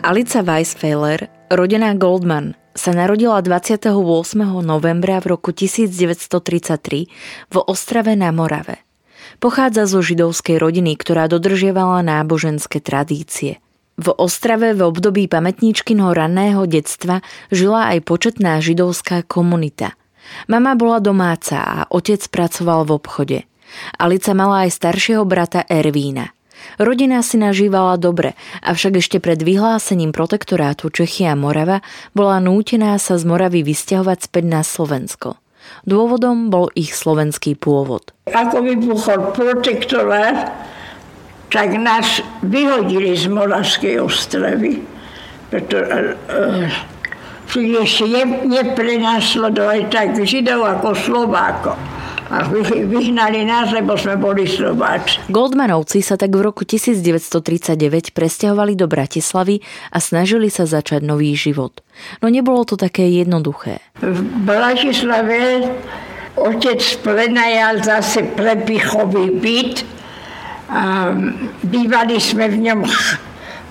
Alica Weisfeiler, rodená Goldman, sa narodila 28. novembra v roku 1933 v Ostrave na Morave. Pochádza zo židovskej rodiny, ktorá dodržiavala náboženské tradície. V Ostrave v období pamätníčkinho ranného detstva žila aj početná židovská komunita. Mama bola domáca a otec pracoval v obchode. Alica mala aj staršieho brata Ervína – Rodina si nažívala dobre, avšak ešte pred vyhlásením protektorátu Čechy a Morava bola nútená sa z Moravy vysťahovať späť na Slovensko. Dôvodom bol ich slovenský pôvod. Ako vybuchol protektorát, tak nás vyhodili z Moravskej ostravy, pretože uh, ešte neprenasledovali tak Židov ako Slovákov a vyhnali nás, lebo sme boli Slováci. Goldmanovci sa tak v roku 1939 presťahovali do Bratislavy a snažili sa začať nový život. No nebolo to také jednoduché. V Bratislave otec prenajal zase prepichový byt a bývali sme v ňom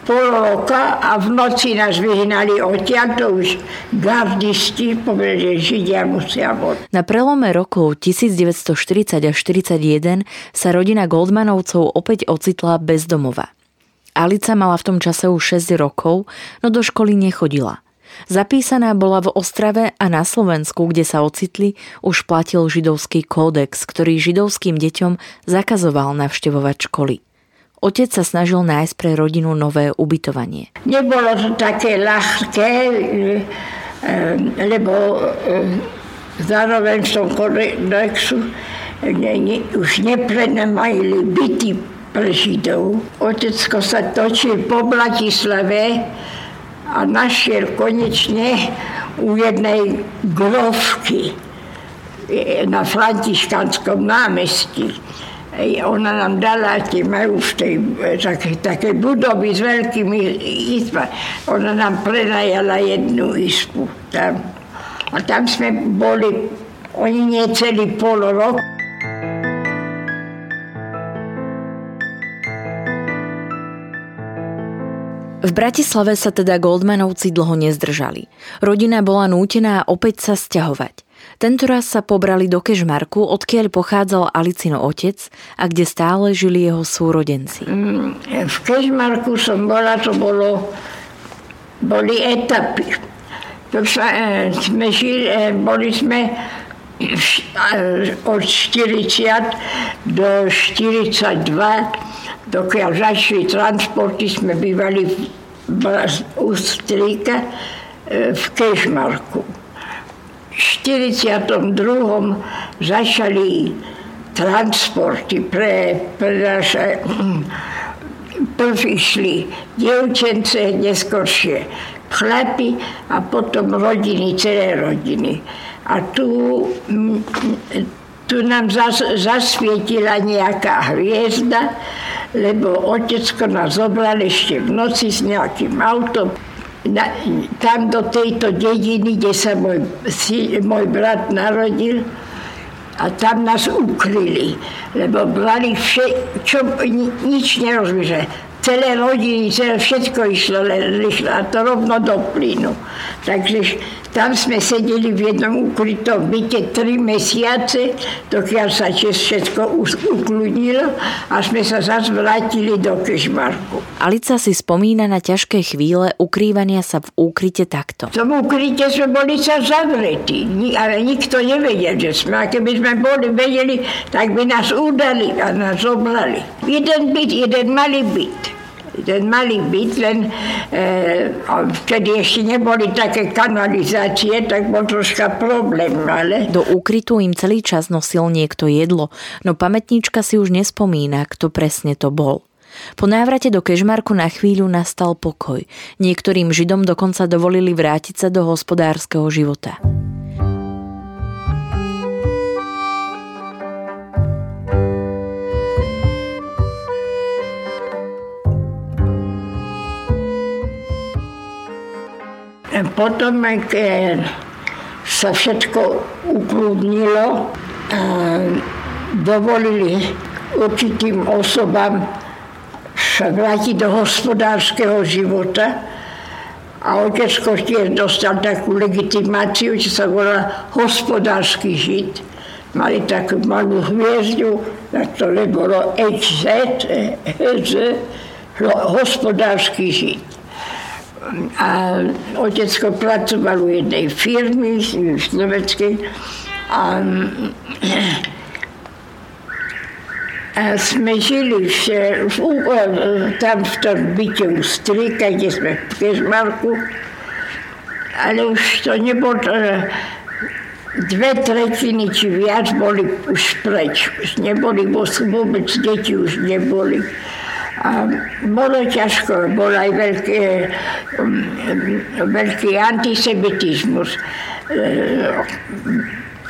pol roka a v noci nás vyhnali odtiaľ, to už gardisti povedali, že Židia musia vod. Na prelome rokov 1940 až 1941 sa rodina Goldmanovcov opäť ocitla bez domova. Alica mala v tom čase už 6 rokov, no do školy nechodila. Zapísaná bola v Ostrave a na Slovensku, kde sa ocitli, už platil židovský kódex, ktorý židovským deťom zakazoval navštevovať školy. Otec sa snažil nájsť pre rodinu nové ubytovanie. Nebolo to také ľahké, eh, lebo eh, zároveň v tom kodexu už neprenajali byty pre Židov. Otecko sa točil po Bratislave a našiel konečne u jednej grovky na Františkanskom námestí ona nám dala, tie majú v tej také, také budovy s veľkými izbami, ona nám prenajala jednu izbu tam. A tam sme boli, oni nie celý pol rok. V Bratislave sa teda Goldmanovci dlho nezdržali. Rodina bola nútená opäť sa sťahovať. Tentoraz sa pobrali do Kežmarku, odkiaľ pochádzal Alicino otec a kde stále žili jeho súrodenci. Mm, v Kežmarku som bola, to bolo, boli etapy. To sa, e, sme žili, e, boli sme od 40 do 42, dokiaľ začali transporty, sme bývali v Ústríka e, v Kežmarku 42. začali transporty pre, pre naše prv išli dievčence, neskôršie chlapi a potom rodiny, celé rodiny. A tu, tu nám zas, zasvietila nejaká hviezda, lebo otecko nás zobral ešte v noci s nejakým autom na, tam do tejto dediny, kde sa môj, si, môj brat narodil, a tam nás ukryli, lebo brali vše, čo, nič nerozmýšľali celé rodiny, celé všetko išlo, išlo a to rovno do plynu. Takže tam sme sedeli v jednom ukrytom byte tri mesiace, dokiaľ sa všetko ukludnilo a sme sa zase vrátili do Kešmarku. Alica si spomína na ťažké chvíle ukrývania sa v úkryte takto. V tom úkryte sme boli sa zavretí, ale nikto nevedel, že sme. A keby sme boli vedeli, tak by nás udali a nás oblali. Jeden byt, jeden malý byt ten malý byt, len e, vtedy ešte neboli také kanalizácie, tak bol troška problém, ale... Do úkrytu im celý čas nosil niekto jedlo, no pamätníčka si už nespomína, kto presne to bol. Po návrate do Kežmarku na chvíľu nastal pokoj. Niektorým Židom dokonca dovolili vrátiť sa do hospodárskeho života. Potom, keď sa všetko ukludnilo, dovolili určitým osobám sa vrátiť do hospodárskeho života. A otecko tiež dostal takú legitimáciu, čo sa volá hospodársky žid. Mali takú malú hviezdu, na ktorej bolo HZ, hospodársky žid. A otecko pracoval u jednej firmy slovenskej a, a sme žili v, v, tam v tom byte u strika, kde sme v Kežmarku, ale už to nebolo to, dve tretiny či viac boli už preč. Už neboli vôbec, deti už neboli. A bolo ťažko, bol aj veľký, um, veľký antisemitizmus.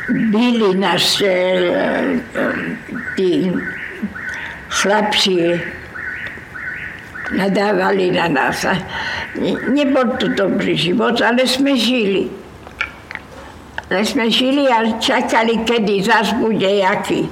Byli nás e, tí chlapci, nadávali na nás. Nebol to dobrý život, ale sme žili. Ale sme žili a čakali, kedy zase bude jaký,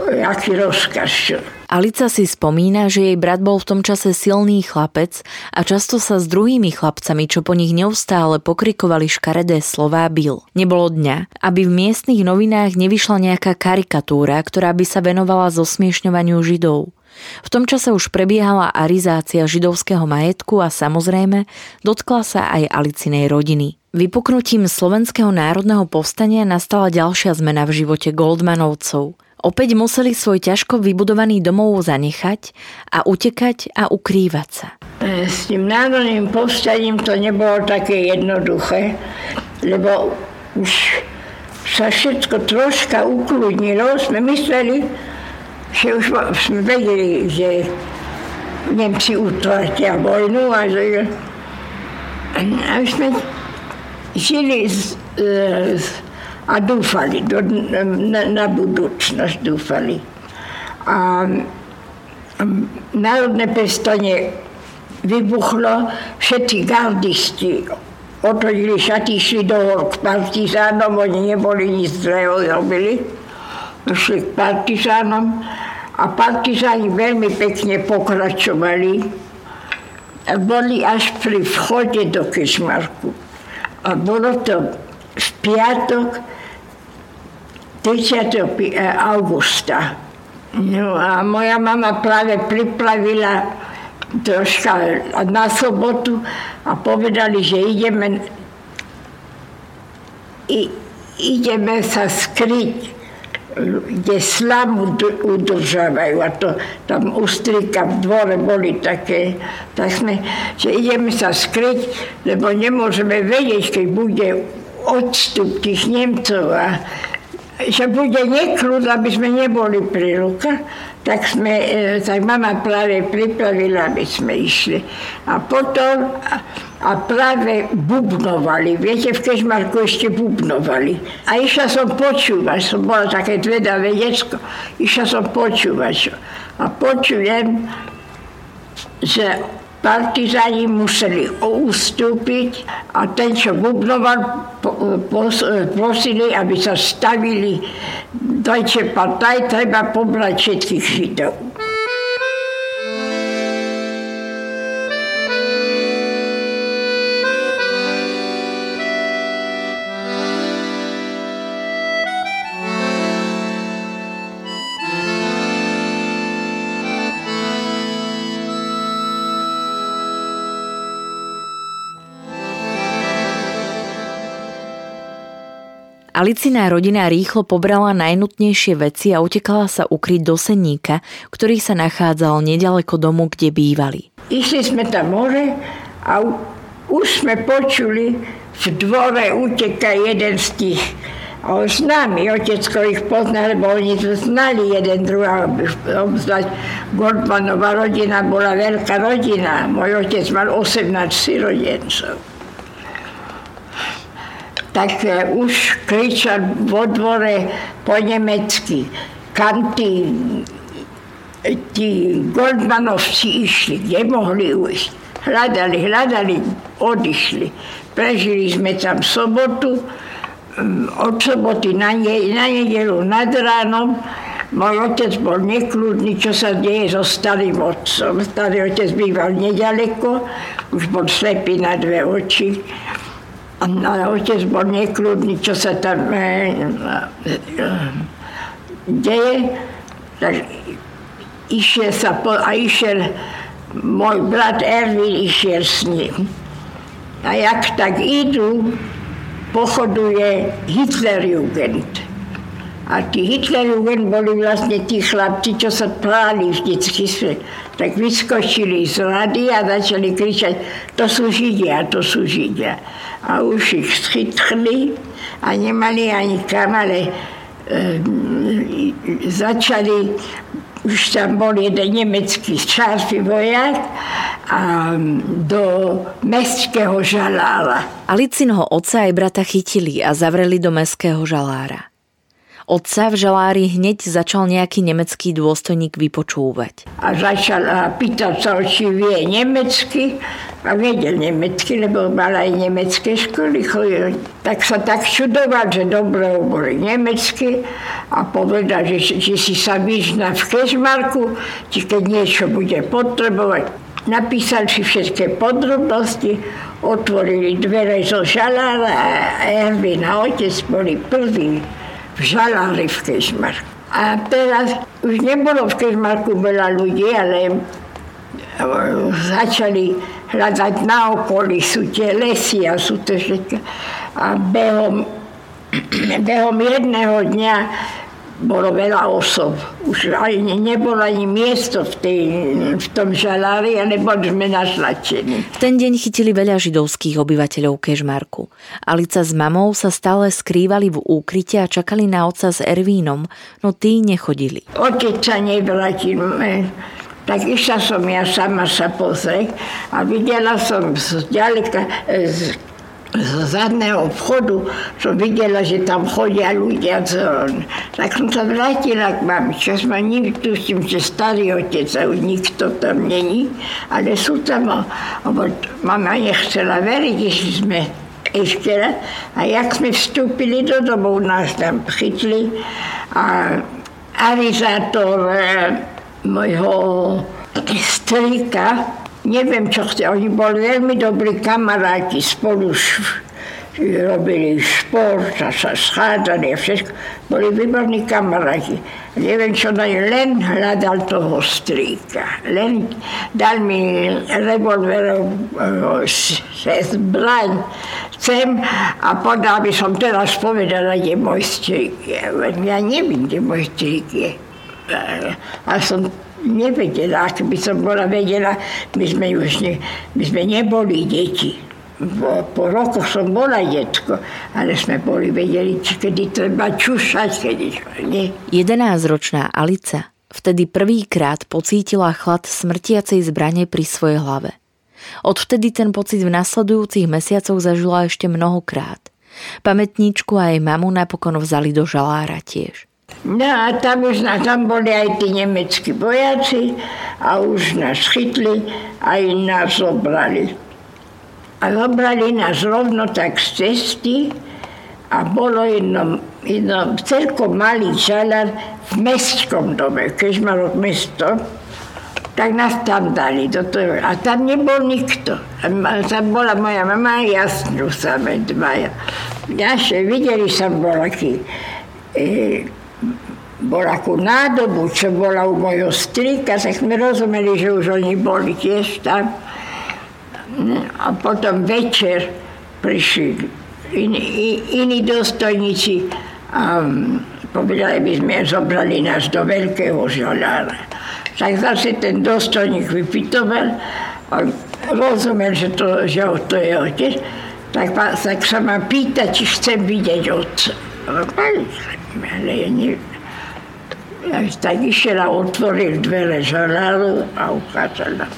jaký rozkaz. Alica si spomína, že jej brat bol v tom čase silný chlapec a často sa s druhými chlapcami, čo po nich neustále pokrikovali škaredé slová, bil. Nebolo dňa, aby v miestnych novinách nevyšla nejaká karikatúra, ktorá by sa venovala zosmiešňovaniu židov. V tom čase už prebiehala arizácia židovského majetku a samozrejme dotkla sa aj Alicinej rodiny. Vypuknutím Slovenského národného povstania nastala ďalšia zmena v živote Goldmanovcov – Opäť museli svoj ťažko vybudovaný domov zanechať a utekať a ukrývať sa. E, s tým národným povstaním to nebolo také jednoduché, lebo už sa všetko troška ukludnilo. Sme mysleli, že už sme vedeli, že Nemci utlačia vojnu a že a sme žili z, z a dúfali, do, na, na budúcnosť dúfali. A národné pestanie vybuchlo, všetci gardisti otvorili šaty, išli do hor k partizánom, oni neboli nič zlého robili, išli k partizánom a partizáni veľmi pekne pokračovali. Boli až pri vchode do Kešmarku. A bolo to v piatok 30. augusta. No a moja mama práve priplavila troška na sobotu a povedali, že ideme, i, ideme sa skryť kde slamu udržávajú a to tam u strika v dvore boli také, tak sme, že ideme sa skryť, lebo nemôžeme vedieť, keď bude odstup tých Nemcov a že bude neklud, aby sme neboli pri rukách, tak, sme, e, tak mama práve pripravila, aby sme išli. A potom a, a práve bubnovali. Viete, v Kežmarku ešte bubnovali. A išla som počúvať, som bola také dvedavé decko, išla som počúvať. A počujem, že partizáni museli ustúpiť a ten, čo bubnoval, prosili, aby sa stavili Deutsche Partei, treba pobrať všetkých Židov. Alicina rodina rýchlo pobrala najnutnejšie veci a utekala sa ukryť do senníka, ktorý sa nachádzal nedaleko domu, kde bývali. Išli sme tam more a už sme počuli, v dvore uteka jeden z tých a on s nami, otecko ich pozná, lebo oni to znali jeden druhého. Obzvať Goldmanová rodina bola veľká rodina. Môj otec mal 18 sirodencov tak už kričal vo dvore po nemecky. Kam tí, tí Goldmanovci išli, mohli ujsť. Hľadali, hľadali, odišli. Prežili sme tam sobotu, mm, od soboty na, ne, na nedelu nad ránom. Môj otec bol nekludný, čo sa deje so starým otcom. Starý otec býval nedaleko, už bol slepý na dve oči. A otec bol nekľudný, čo sa tam e, e, deje. Tak išiel sa po, a išiel môj brat Erwin išiel s ním. A jak tak idú, pochoduje Hitlerjugend. A tí Hitlerjugend boli vlastne tí chlapci, čo sa pláli vždycky. Tak vyskočili z rady a začali kričať, to sú Židia, to sú Židia a už ich schytli a nemali ani kam, ale e, začali, už tam bol jeden nemecký čárstvý vojak a do mestského žalára. Alicinho otca aj brata chytili a zavreli do mestského žalára. Otca v žalári hneď začal nejaký nemecký dôstojník vypočúvať. A začal a pýtať sa, či vie nemecky a vedel nemecky, lebo mal aj nemecké školy. Tak sa tak čudoval, že dobre boli nemecky a povedal, že, že si sa vyžná v Kežmarku, či keď niečo bude potrebovať. Napísal si všetky podrobnosti, otvorili dvere zo žalára a Ervin a otec boli prví v žalári v Kežmarku. A teraz už nebolo v Kežmarku veľa ľudí, ale začali hľadať na okolí, sú tie lesy a sú to všetko. A behom, behom jedného dňa bolo veľa osob. Už ani nebolo ani miesto v, tej, v tom žalári a neboli sme našlačení. V ten deň chytili veľa židovských obyvateľov Kežmarku. Alica s mamou sa stále skrývali v úkryte a čakali na otca s Ervínom, no tí nechodili. Otec sa nevrátil tak išla som ja sama sa pozrieť a videla som z ďaleka, z, z zadného vchodu, som videla, že tam chodia ľudia. Tak som sa vrátila k mami, čo ma tuším, že starý otec a nikto tam není, ale sú tam, lebo mama nechcela veriť, že sme ešte raz. A jak sme vstúpili do domu, nás tam chytli a avizátor môjho strýka, neviem čo chce, oni boli veľmi dobrí kamaráti, spolu robili šport a sa schádzali a všetko. Boli výborní kamaráti. Neviem čo daj, len hľadal toho strýka. Len dal mi revolverov zbraň chcem a podal by som teraz povedala, kde môj strík je. Ja neviem, kde môj strík je. A som nevedela, ak by som bola vedela, my sme už ne, my sme neboli deti. po, po rokoch som bola detko, ale sme boli vedeli, kedy treba čušať, kedy nie. 11-ročná Alica vtedy prvýkrát pocítila chlad smrtiacej zbrane pri svojej hlave. Odvtedy ten pocit v nasledujúcich mesiacoch zažila ešte mnohokrát. Pamätníčku a jej mamu napokon vzali do žalára tiež. No a tam už na, tam boli aj tí nemeckí vojaci a už nás chytli a aj nás zobrali. A zobrali nás rovno tak z cesty a bolo jedno, jedno celkom malý žalár v mestskom dome, Kežmarok mesto, tak nás tam dali. Do toho. A tam nebol nikto. A tam bola moja mama a jasnú same dvaja. Naše videli som bol aký e, bol akú nádobu, čo bola u mojho strika, tak sme rozumeli, že už oni boli tiež tam. A potom večer prišli iní, iní dostojníci a povedali by sme, zobrali nás do veľkého žalára. Tak zase ten dostojník vypitoval a rozumel, že to, že to je otec, tak, tak sa ma pýta, či chcem vidieť otca. Ale ja neviem. Ja tak išiel a otvoril dvere žaláru a ukázal nám.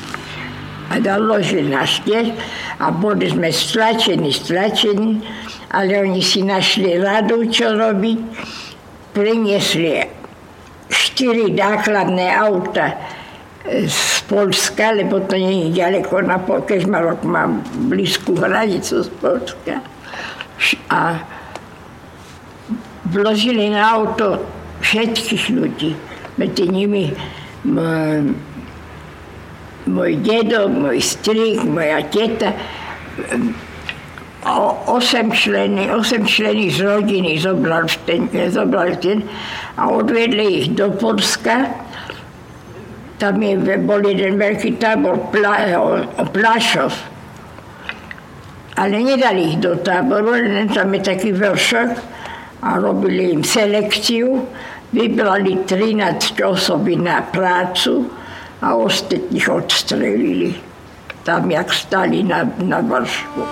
A daložil nás tiež a boli sme stlačení, stlačení, ale oni si našli radu, čo robiť. Priniesli štyri nákladné auta z Polska, lebo to nie je ďaleko na Kežmarok, mám blízku hranicu z Polska. A vložili na auto všetkých ľudí. Medzi nimi môj, môj dedo, môj strik, moja teta, osem členy, osem členy z rodiny zobral ten, zobral ten a odvedli ich do Polska. Tam je, bol jeden veľký tábor, Pla, Plašov. Ale nedali ich do táboru, len tam je taký vršok a robili im selekciu. Vybrali 13 osoby na prácu a ostatných odstrelili. Tam, jak stali na, na vršku.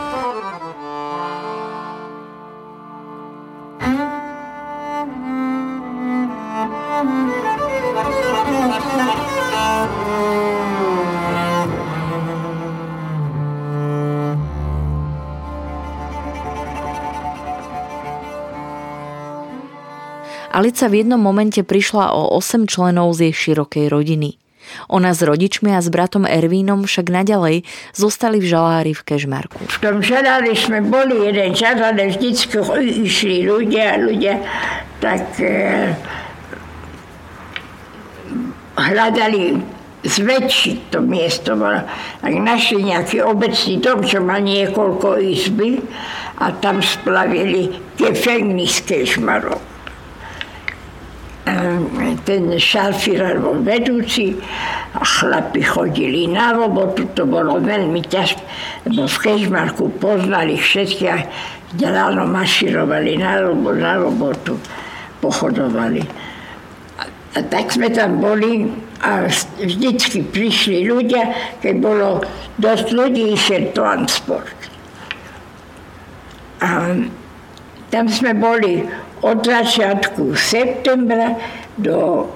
Alica v jednom momente prišla o 8 členov z jej širokej rodiny. Ona s rodičmi a s bratom Ervínom však naďalej zostali v žalári v Kežmarku. V tom žalári sme boli jeden čas, ale vždycky išli ľudia, ľudia, tak e, hľadali zväčšiť to miesto. Tak našli nejaký obecný dom, čo má niekoľko izby a tam splavili gefengnis Kežmarok ten šalfír bol vedúci a chlapi chodili na robotu, to bolo veľmi ťažké, lebo v Kežmarku poznali všetky a ráno maširovali na robotu, na robotu pochodovali. A, a tak sme tam boli a vždycky prišli ľudia, keď bolo dosť ľudí, išiel transport. A tam sme boli od začiatku septembra do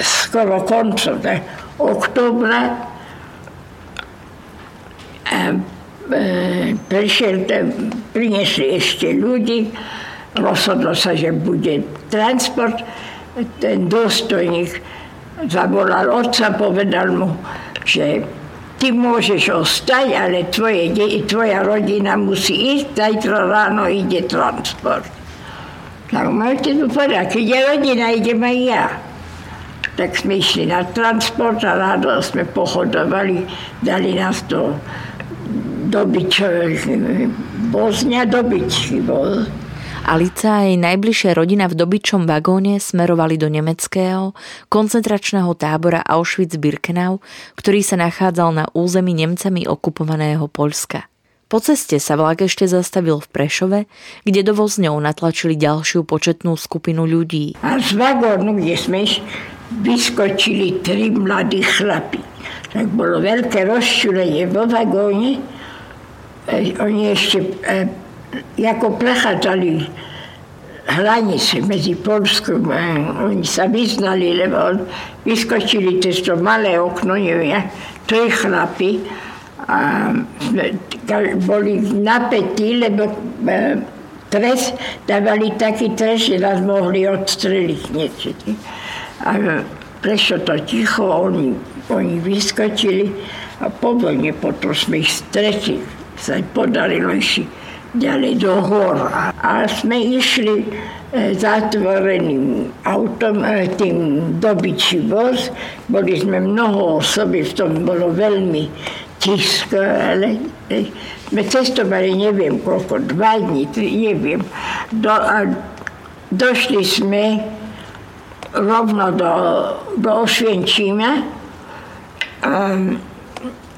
skoro konca oktobra a e, prišiel, priniesli ešte ľudí, rozhodlo sa, že bude transport. Ten dôstojník zavolal otca, povedal mu, že ty môžeš ostať, ale tvoje, tvoja rodina musí ísť, zajtra ráno ide transport. Tak máte tu keď je rodina, idem aj ja. Tak sme išli na transport a rádo sme pochodovali, dali nás do dobyčových, Bozňa dobyčky bol. Alica a jej najbližšia rodina v dobyčom vagóne smerovali do nemeckého koncentračného tábora Auschwitz-Birkenau, ktorý sa nachádzal na území Nemcami okupovaného Poľska. Po ceste sa vlak ešte zastavil v Prešove, kde do vozňov natlačili ďalšiu početnú skupinu ľudí. A z vagónu, kde sme vyskočili tri mladí chlapi. Tak bolo veľké rozčulenie vo vagóne e, oni ešte e, ako prechádzali hranice medzi Polskom a oni sa vyznali, lebo vyskočili cez to malé okno, neviem, tri chlapi a boli napätí, lebo e, trest, dávali taký trest, že nás mohli odstreliť niečo. A prešlo to ticho, oni, oni vyskočili a po vojne potom sme ich stretli. Sa podarilo išli ďalej do hor. A sme išli e, zatvoreným autom, e, tým dobyčí voz. Boli sme mnoho osoby, v tom bolo veľmi tisko, ale e, sme cestovali neviem koľko, dva dní, neviem. Do, a došli sme rovno do, do Osvienčíma. Um,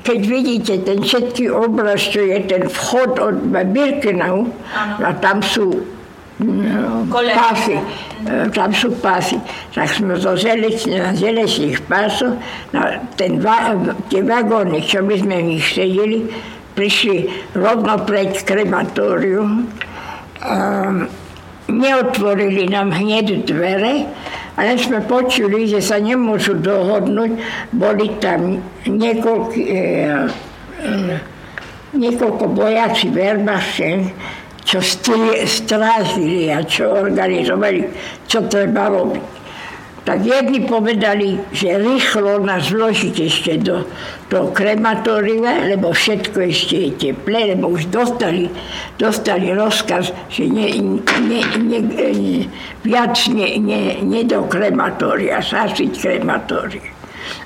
keď vidíte ten všetký obraz, čo je ten vchod od Birkenau, a tam sú e, tam sú pásy. Tak sme zo želečne, na želečných pásoch, na ten, tie vagóny, čo my sme v nich sedeli, prišli rovno pred krematórium. Um, neotvorili nám hneď dvere, ale sme počuli, že sa nemôžu dohodnúť. Boli tam niekoľko, e, e, niekoľko vojaci Wehrmachten, čo strážili a čo organizovali, čo treba robiť tak jedni povedali, že rýchlo nás vložiť ešte do, do krematória, lebo všetko ešte je teplé, lebo už dostali, dostali rozkaz, že ne, ne, ne, ne, viac ne, ne, ne do krematória, zasiť krematória.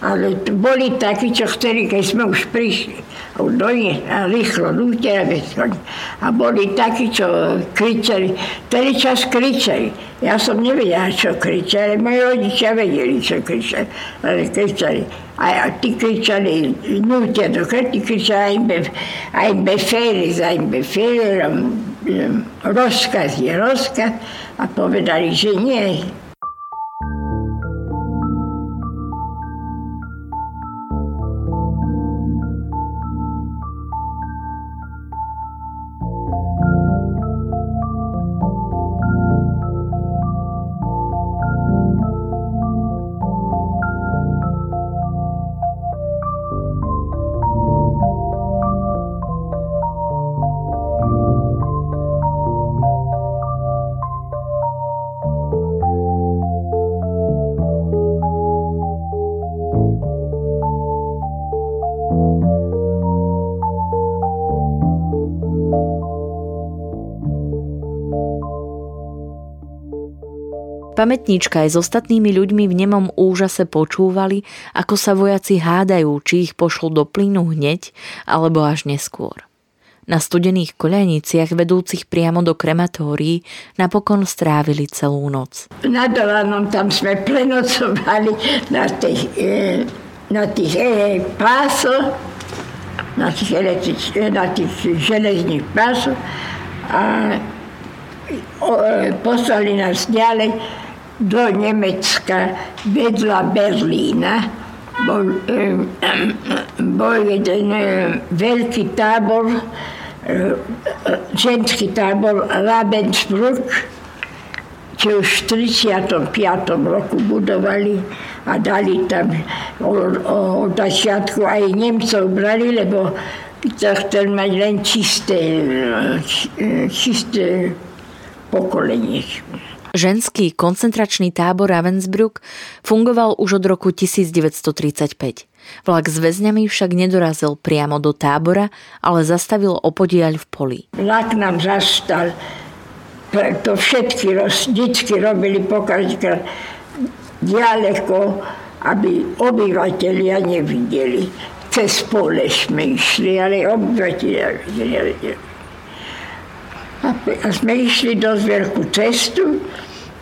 Ale boli takí, čo chceli, keď sme už prišli. Do a rýchlo, nútia A boli takí, čo kričali. Vtedy čas kričali. Ja som nevedela, čo kričali. Moji rodičia vedeli, čo kričali. Ale kričali. A tí kričali, nútia do krti, kričali aj befély, aj befély, rozkaz je rozkaz. A povedali, že nie, Pamätníčka aj s ostatnými ľuďmi v nemom úžase počúvali, ako sa vojaci hádajú, či ich pošlo do plynu hneď, alebo až neskôr. Na studených koľajniciach vedúcich priamo do krematórií napokon strávili celú noc. Nad ránom tam sme prenocovali na tých, e, na tých e, pásoch, na tých, e, na tých železných pásoch a o, e, poslali nás ďalej do Nemecka vedľa Berlína bol, bol jeden veľký tábor, ženský tábor Ravensbrück, čo už v 35. roku budovali a dali tam od začiatku aj Nemcov brali, lebo chcel mať len čisté, čisté pokolenie. Ženský koncentračný tábor Ravensbrück fungoval už od roku 1935. Vlak s väzňami však nedorazil priamo do tábora, ale zastavil opodiaľ v poli. Vlak nám zastal. To všetky vždycky robili pokaždé ďaleko, aby obyvateľia nevideli. Cez pole sme išli, ale obyvateľia videli. A sme išli dosť veľkú cestu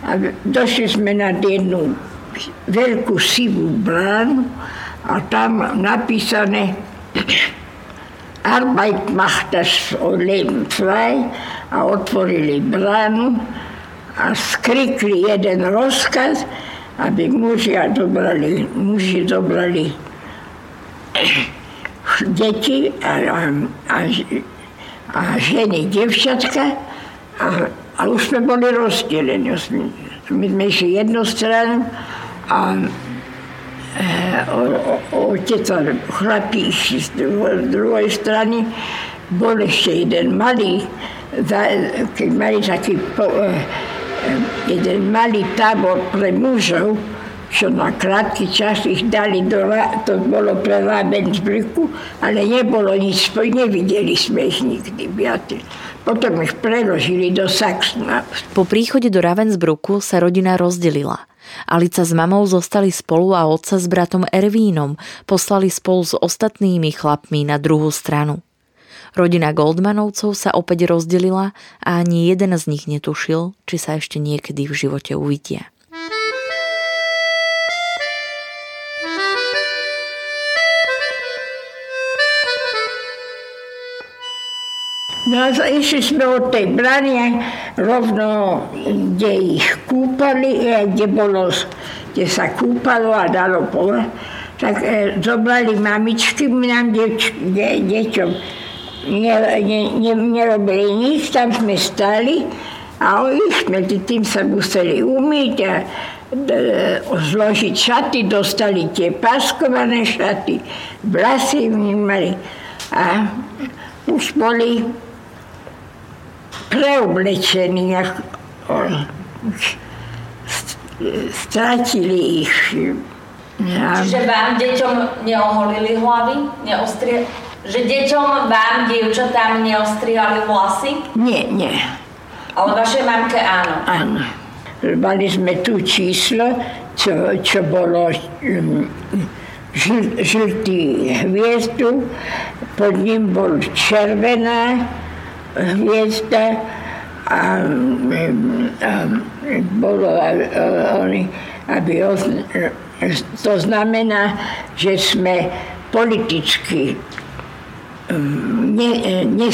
a došli sme na jednu veľkú sivú bránu a tam napísané Arbeit macht das Leben frei a otvorili bránu a skrikli jeden rozkaz, aby mužia dobrali, muži dobrali deti a, a, a a ženy, devčatka a, a už sme boli rozdelení. My sme išli jednu stranu a e, otec a chlapí išli z druhej strany. Bol ešte jeden malý, keď mali taký po, e, jeden malý tábor pre mužov, čo na krátky čas ich dali do, to bolo pre Ravensbrücku, ale nebolo nič, nevideli sme ich nikdy viac. Potom ich preložili do Saxna. Po príchode do Ravensbrücku sa rodina rozdelila. Alica s mamou zostali spolu a otca s bratom Ervínom poslali spolu s ostatnými chlapmi na druhú stranu. Rodina Goldmanovcov sa opäť rozdelila a ani jeden z nich netušil, či sa ešte niekedy v živote uvidia. No išli sme od tej brany rovno, kde ich kúpali, kde, bolo, kde sa kúpalo a dalo pole, tak e, zobrali mamičky nám deč, de, deťom. Ne, ne, ne, nerobili nič, tam sme stali a ich sme tým sa museli umyť a e, zložiť šaty, dostali tie paskované šaty, vlasy mali a už boli preoblečení, stratili ich. Ja. Čiže vám deťom neoholili hlavy? Neostrie... Že deťom vám, dievčatám, neostriali vlasy? Nie, nie. Ale vašej mamke áno? Áno. Mali sme tu číslo, čo, čo bolo um, žl, žltý hviezdu, pod ním bol červená, hviezda a, a bolo, oni, aby to znamená, že sme politicky ne, ne,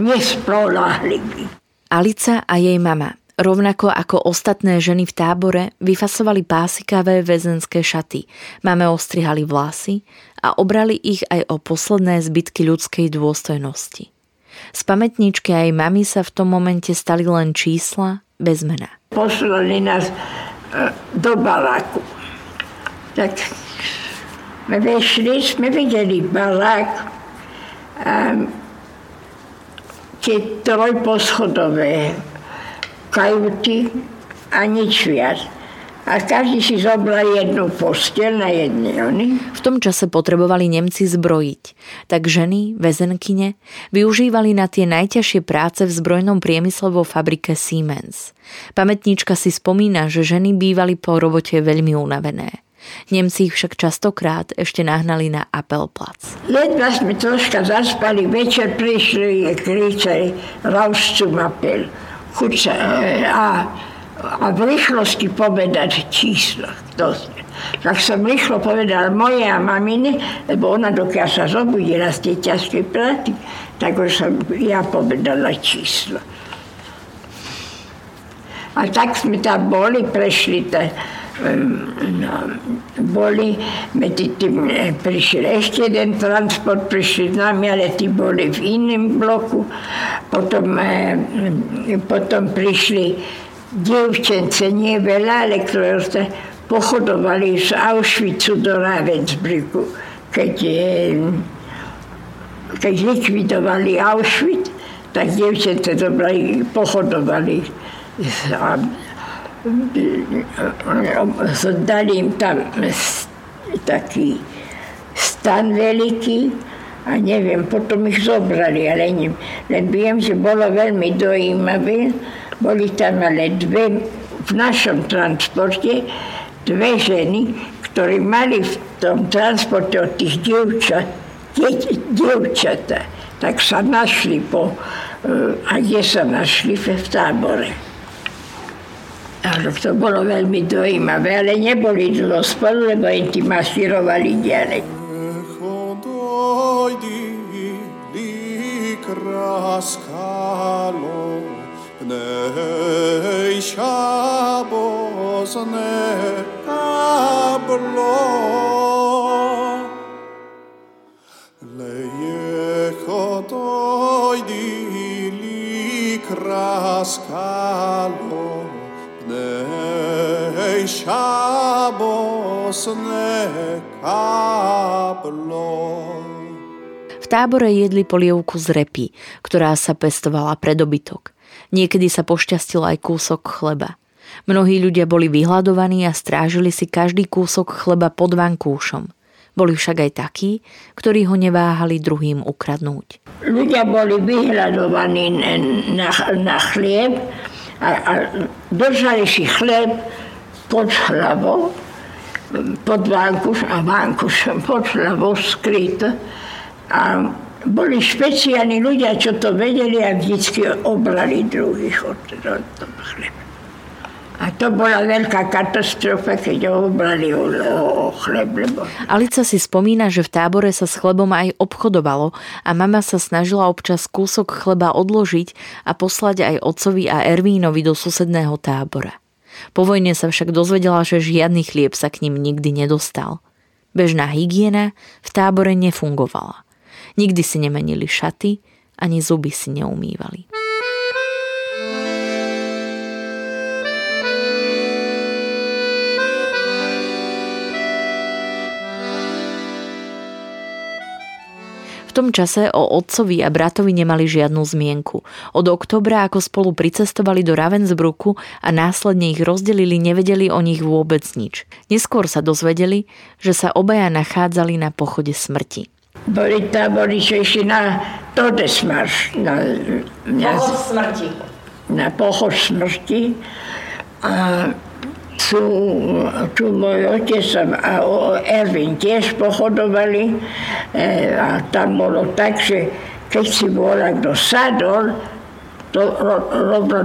nespolahliví. Alica a jej mama rovnako ako ostatné ženy v tábore, vyfasovali pásikavé väzenské šaty, máme ostrihali vlasy a obrali ich aj o posledné zbytky ľudskej dôstojnosti. Z pamätníčky aj mami sa v tom momente stali len čísla bez mena. Poslali nás e, do baláku. Tak sme vešli, sme videli balák a tie trojposchodové kajuty a nič viac a každý si zobral jednu postel na jednej oni. V tom čase potrebovali Nemci zbrojiť, tak ženy, väzenkyne, využívali na tie najťažšie práce v zbrojnom priemysle vo fabrike Siemens. Pamätníčka si spomína, že ženy bývali po robote veľmi unavené. Nemci ich však častokrát ešte nahnali na Appelplatz. Ledva sme troška zaspali, večer prišli, kričali, Rauszu Appel. a a v rýchlosti povedať číslo. To, tak som rýchlo povedal moje a mamine, lebo ona dokiaľ sa zobudila z tej ťažkej práci, tak už som ja povedala číslo. A tak sme tam boli, prešli to, no, boli, medzi tým prišiel ešte jeden transport, prišli s nami, ale tí boli v iném bloku. Potom, potom prišli dievčence, nie veľa, ale ktoré pochodovali z Auschwitzu do Ravensbrücku. Keď, keď likvidovali Auschwitz, tak dievčence dobrali, pochodovali. A, dali im tam taký stan veľký a neviem, potom ich zobrali, ale neviem. Len viem, že bolo veľmi dojímavé, boli tam ale dve, v našom transporte dve ženy, ktoré mali v tom transporte od tých dievčat, dievčata, tak sa našli po, e, a kde sa našli v tábore. Ale to bolo veľmi dojímavé, ale neboli dlho spolu, lebo im tým masírovali ďalej. Kraskalo Nei shabos ne ablo Le yechotoy skalo, pnej šabosne kaplo. V tábore jedli polievku z repy, ktorá sa pestovala pre dobytok. Niekedy sa pošťastil aj kúsok chleba. Mnohí ľudia boli vyhľadovaní a strážili si každý kúsok chleba pod vankúšom. Boli však aj takí, ktorí ho neváhali druhým ukradnúť. Ľudia boli vyhľadovaní na, na chlieb a, a držali si chlieb pod hlavou, pod vankuš a vankuš pod hlavou skryt a boli špeciálni ľudia, čo to vedeli a vždycky obrali druhých od, toho chleba. A to bola veľká katastrofa, keď ho obrali o, o chleb. Lebo... Alica si spomína, že v tábore sa s chlebom aj obchodovalo a mama sa snažila občas kúsok chleba odložiť a poslať aj otcovi a Ervínovi do susedného tábora. Po vojne sa však dozvedela, že žiadny chlieb sa k ním nikdy nedostal. Bežná hygiena v tábore nefungovala. Nikdy si nemenili šaty, ani zuby si neumývali. V tom čase o otcovi a bratovi nemali žiadnu zmienku. Od oktobra, ako spolu pricestovali do Ravensbrücku a následne ich rozdelili, nevedeli o nich vôbec nič. Neskôr sa dozvedeli, že sa obaja nachádzali na pochode smrti. Boli tábory, čo išli na Todesmarš. Na, na, pochod smrti. Na pochod smrti. A tu, tu môj otec a Erwin tiež pochodovali. E, a tam bolo tak, že keď si bola kto sadol, to ro, rovno